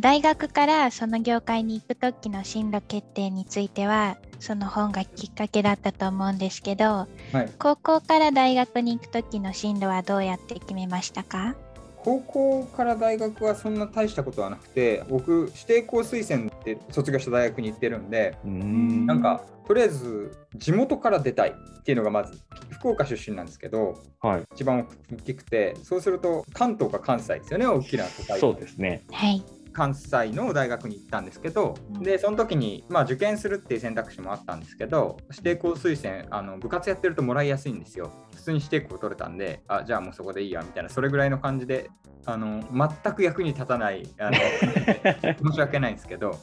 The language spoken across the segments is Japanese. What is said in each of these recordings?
大学からその業界に行く時の進路決定についてはその本がきっかけだったと思うんですけど、はい、高校から大学に行く時の進路はどうやって決めましたか？高校から大学はそんな大したことはなくて僕指定校推薦って卒業した大学に行ってるんでなんかとりあえず地元から出たいっていうのがまず福岡出身なんですけど、はい、一番大きくてそうすると関東か関西ですよね大きな都会。そうですね。はい関西の大学に行ったんですけど、でその時にまあ受験するっていう選択肢もあったんですけど指定校推薦あの部活やってるともらいやすいんですよ。普通に指定校取れたんであじゃあもうそこでいいやみたいなそれぐらいの感じであの全く役に立たないあの 申し訳ないんですけど。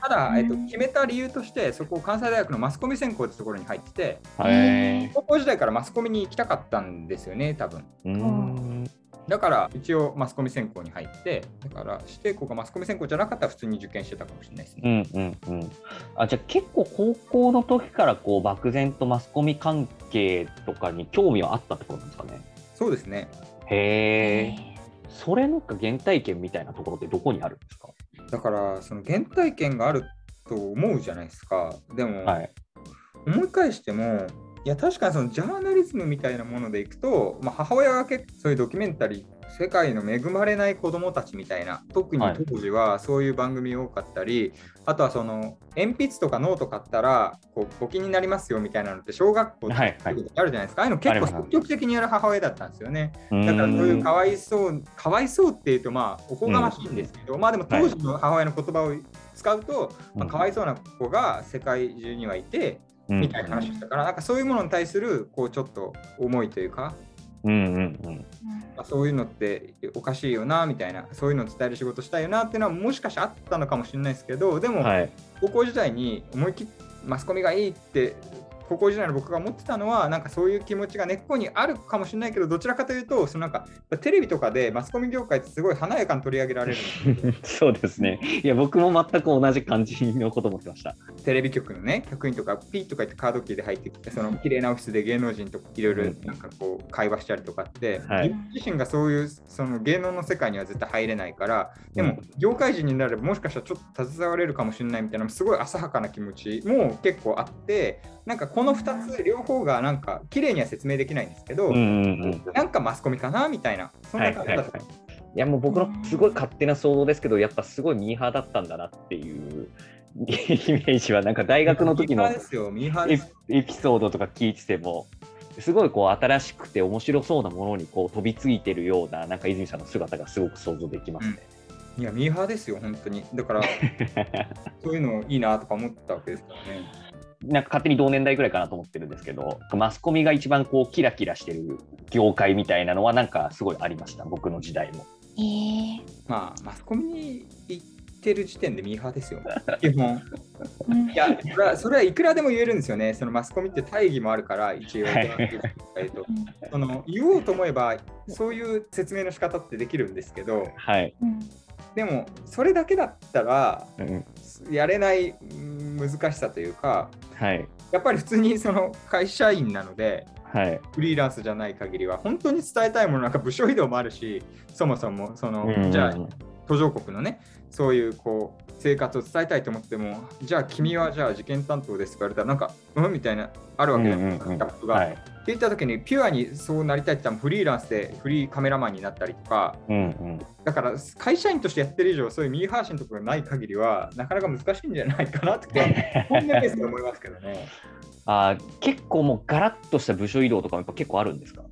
ただ、えっと、決めた理由としてそこ関西大学のマスコミ専攻ってところに入ってて高校時代からマスコミに行きたかったんですよね多分。だから一応マスコミ専攻に入ってだから指定校がマスコミ専攻じゃなかったら普通に受験してたかもしれないですね。うんうんうん、あじゃあ結構高校の時からこう漠然とマスコミ関係とかに興味はあったってことなんですかね？そうですね。へえ。それの原体験みたいなところってどこにあるんですか？だからその原体験があると思うじゃないですか。でも、はい、思い返してもいや確かにそのジャーナリズムみたいなものでいくと、まあ、母親が結構そういうドキュメンタリー世界の恵まれない子どもたちみたいな特に当時はそういう番組多かったり、はい、あとはその鉛筆とかノート買ったらこう募金になりますよみたいなのって小学校とかあるじゃないですか、はいはい、ああいうの結構積極的にやる母親だったんですよね。だからそういうかわいそうかわいそうっていうとまあおこがましいんですけど、まあでも当時の母親の言葉を使うと、まあ、かわいそうな子が世界中にはいてみたいな話をしたから、なんかそういうものに対するこうちょっと思いというか、うんうんうん。まあ、そういうのっておかしいよなみたいなそういうのを伝える仕事したいよなっていうのはもしかしてあったのかもしれないですけどでも、はい、高校時代に思い切ってマスコミがいいって高校時代の僕が思ってたのはなんかそういう気持ちが根っこにあるかもしれないけどどちらかというとそのなんかテレビとかでマスコミ業界ってすごい華やかに取り上げられるそうで。すねいや僕も全く同じ感じのこと思ってました。テレビ局のね局員とかピッとか言ってカードキーで入ってきてその綺麗なオフィスで芸能人といろいろなんかこう会話したりとかって、はい、自分自身がそういうその芸能の世界には絶対入れないからでも業界人になればもしかしたらちょっと携われるかもしれないみたいなすごい浅はかな気持ちも結構あってなんかこの2つ両方がなんか綺麗には説明できないんですけど、うんうん、なんかマスコミかなみたいなそんな感じだった、はいはいはいいやもう僕のすごい勝手な想像ですけど、やっぱすごいミーハーだったんだなっていう イメージは、なんか大学の時のエピソードとか聞いてても、すごいこう新しくて面白そうなものにこう飛びついてるような、なんか泉さんの姿がすごく想像できますね。うん、いや、ミーハーですよ、本当に。だから、そういうのいいなとか思ったわけですからね。なんか勝手に同年代ぐらいかなと思ってるんですけど、マスコミが一番こうキラキラしてる業界みたいなのはなんかすごいありました、僕の時代も。えー、まあ、マスコミに行ってる時点でミーハーですよ、基本。いやそれは、それはいくらでも言えるんですよね。そのマスコミって大義もあるから、一応、はい、その言おうと思えば、そういう説明の仕方ってできるんですけど、はい、でも、それだけだったら、やれない難しさというか、はい、やっぱり普通にその会社員なので、はい、フリーランスじゃない限りは本当に伝えたいものなんか部署移動もあるしそもそもその、じゃあ途上国のねそういうこう生活を伝えたいと思ってもじゃあ君はじゃあ事件担当ですって言われたらなんかうん？みたいなあるわけじゃないですか、うんが。はい、って言った時にピュアにそうなりたいって言ったらフリーランスでフリーカメラマンになったりとか、うんうん、だから会社員としてやってる以上そういうミーハーシンとかがない限りはなかなか難しいんじゃないかなって思いますけどね。あ結構もうガラッとした部署移動とかもやっぱ結構あるんですか？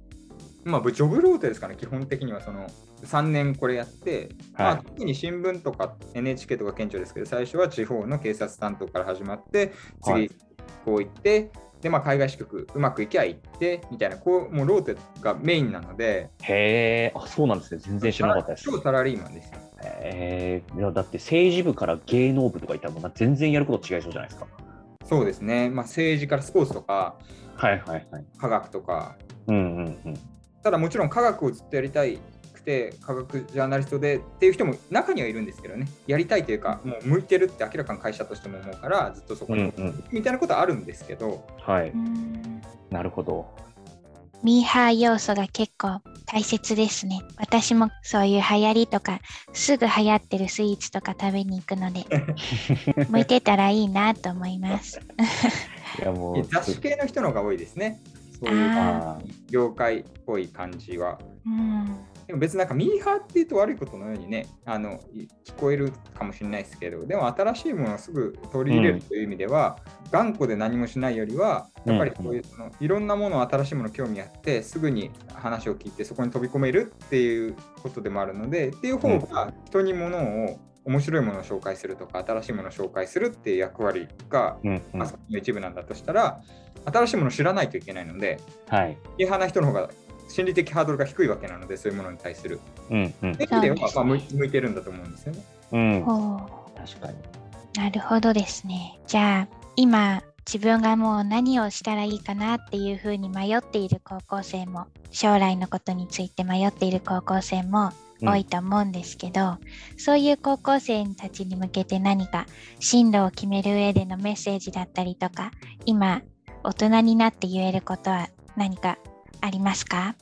まあ、ジョブローテですかね、基本的にはその3年これやって、はい、まあ、特に新聞とか NHK とか顕著ですけど、最初は地方の警察担当から始まって、次、こう行って、で、まあ、海外支局うまくいきゃ行ってみたいな、こう、もうローテがメインなので。へえ、あ、そうなんですね。全然知らなかったです。超サラリーマンですよ。へえ、いや、だって政治部から芸能部とかいったら、もう全然やること違いそうじゃないですか。そうですね。まあ、政治からスポーツとか、はいはいはい。科学とか。うんうんうん。ただもちろん科学をずっとやりたいくて科学ジャーナリストでっていう人も中にはいるんですけどね。やりたいというかもう向いてるって明らかに会社としても思うからずっとそこに、うんうん、みたいなことはあるんですけど。はい。なるほど。ミーハー要素が結構大切ですね。私もそういう流行りとか、すぐ流行ってるスイーツとか食べに行くので、向いてたらいいなと思います。いやもう雑誌系の人の方が多いですね。そういう業界っぽい感じは。うんでも別になんかミーハーっていうと悪いことのようにね、あの聞こえるかもしれないですけど、でも新しいものをすぐ取り入れるという意味では、うん、頑固で何もしないよりは、やっぱりそういうその、いろんなもの、新しいもの興味あって、すぐに話を聞いて、そこに飛び込めるっていうことでもあるので、っていう方が人にものを面白いものを紹介するとか新しいものを紹介するっていう役割が、うんうん、の一部なんだとしたら新しいものを知らないといけないので、はい、ミーハーな人の方が心理的ハードルが低いわけなのでそういうものに対する。うんうん、では、まあ、向いてるんだと思うんですよね。うん、確かになるほどですね。じゃあ今自分がもう何をしたらいいかなっていうふうに迷っている高校生も将来のことについて迷っている高校生も多いと思うんですけど、うん、そういう高校生たちに向けて何か進路を決める上でのメッセージだったりとか今大人になって言えることは何かありますか？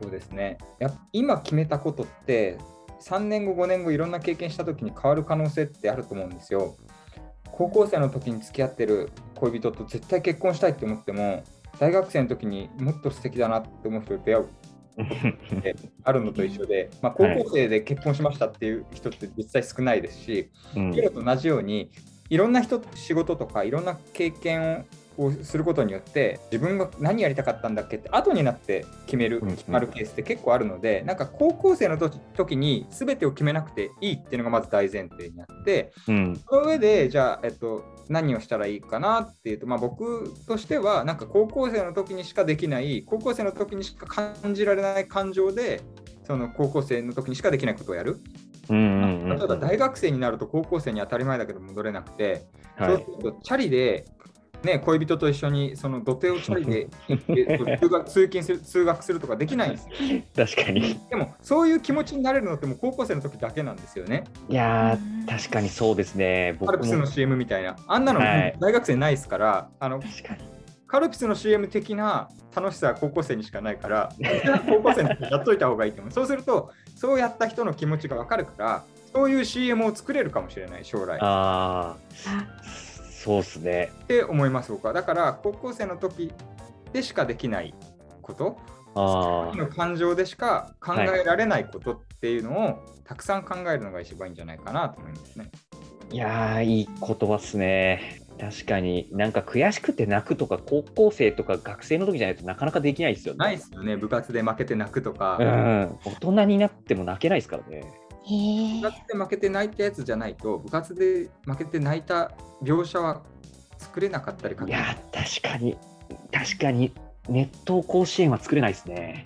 そうですね。や今決めたことって3年後5年後いろんな経験した時に変わる可能性ってあると思うんですよ。高校生の時に付き合ってる恋人と絶対結婚したいって思っても大学生の時にもっと素敵だなって思う人と出会う。あるのと一緒で、まあ、高校生で結婚しましたっていう人って実際少ないですし、はい、と同じようにいろんな人仕事とかいろんな経験をすることによって自分が何やりたかったんだっけって後になって決める決まるケースって結構あるのでなんか高校生の時に全てを決めなくていいっていうのがまず大前提にあって、うん、その上でじゃあ、えっと、何をしたらいいかなっていうと、まあ、僕としてはなんか高校生の時にしかできない高校生の時にしか感じられない感情でその高校生の時にしかできないことをやる。例えば大学生になると高校生に当たり前だけど戻れなくて、はい、そうするとチャリでね、恋人と一緒にその土手をチャリで 通学通勤する通学するとかできないんですよ。確かに。でもそういう気持ちになれるのってもう高校生の時だけなんですよね。いや確かにそうですね。カルピスの CM みたいな。あんなの大学生ないですから、はい、あのカルピスの CM 的な楽しさは高校生にしかないから、高校生にやっといた方がいいと思う。そうすると、そうやった人の気持ちが分かるから、そういう CM を作れるかもしれない、将来。ああ。そうですね。って思います、僕は。だから、高校生の時でしかできないこと、あの感情でしか考えられないことっていうのを、たくさん考えるのが一番いいんじゃないかなと思いますね。いやいい言葉っすね。確かになんか悔しくて泣くとか高校生とか学生の時じゃないとなかなかできないですよね。ないですよね部活で負けて泣くとか、うん、大人になっても泣けないですからね。部活で負けて泣いたやつじゃないと部活で負けて泣いた描写は作れなかったりいや確かに。確かに。熱湯甲子園は作れないですね。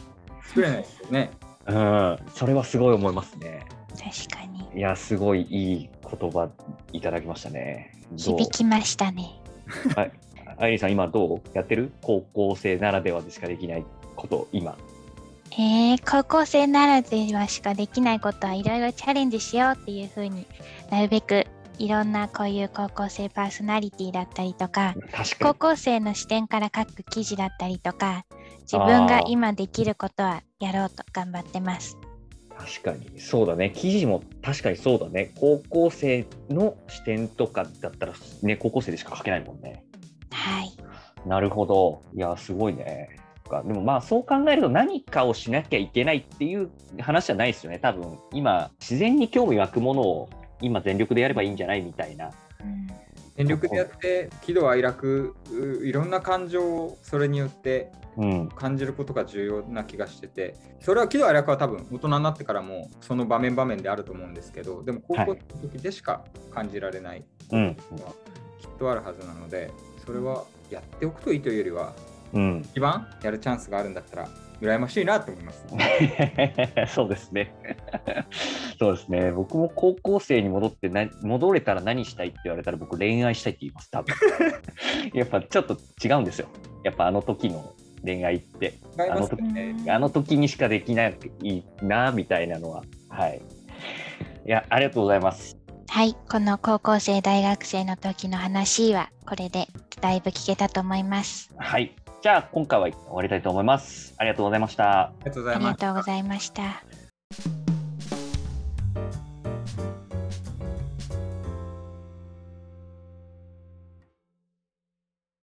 作れないですよね。うん。それはすごい思いますね。確かに。いやすごいいい言葉いただきましたね。響きましたね。はい。あいりさん今どう？やってる？高校生ならではでしかできないこと今えー、高校生ならではしかできないことはいろいろチャレンジしようっていうふうになるべくいろんなこういう高校生パーソナリティだったりとか高校生の視点から書く記事だったりとか自分が今できることはやろうと頑張ってます。確かにそうだね。記事も確かにそうだね。高校生の視点とかだったらね高校生でしか書けないもんね。はい。なるほど。いやすごいねか。でもまあそう考えると何かをしなきゃいけないっていう話じゃないですよね。多分今自然に興味湧くものを今全力でやればいいんじゃないみたいな。全力でやって喜怒哀楽いろんな感情をそれによって感じることが重要な気がしてて、それは喜怒哀楽は多分大人になってからもその場面場面であると思うんですけどでも高校の時でしか感じられないのはきっとあるはずなのでそれはやっておくといいというよりはうん、一番やるチャンスがあるんだったら羨ましいなと思います。そうですね。そうですね。僕も高校生に戻ってな戻れたら何したいって言われたら僕恋愛したいって言います、多分。やっぱちょっと違うんですよ。やっぱあの時の恋愛って。あの時あの時にしかできないなみたいなのは。はい。いや、ありがとうございます。はい、この高校生大学生の時の話はこれでだいぶ聞けたと思います。はい、じゃあ今回は終わりたいと思います。ありがとうございました。ありがとうございました。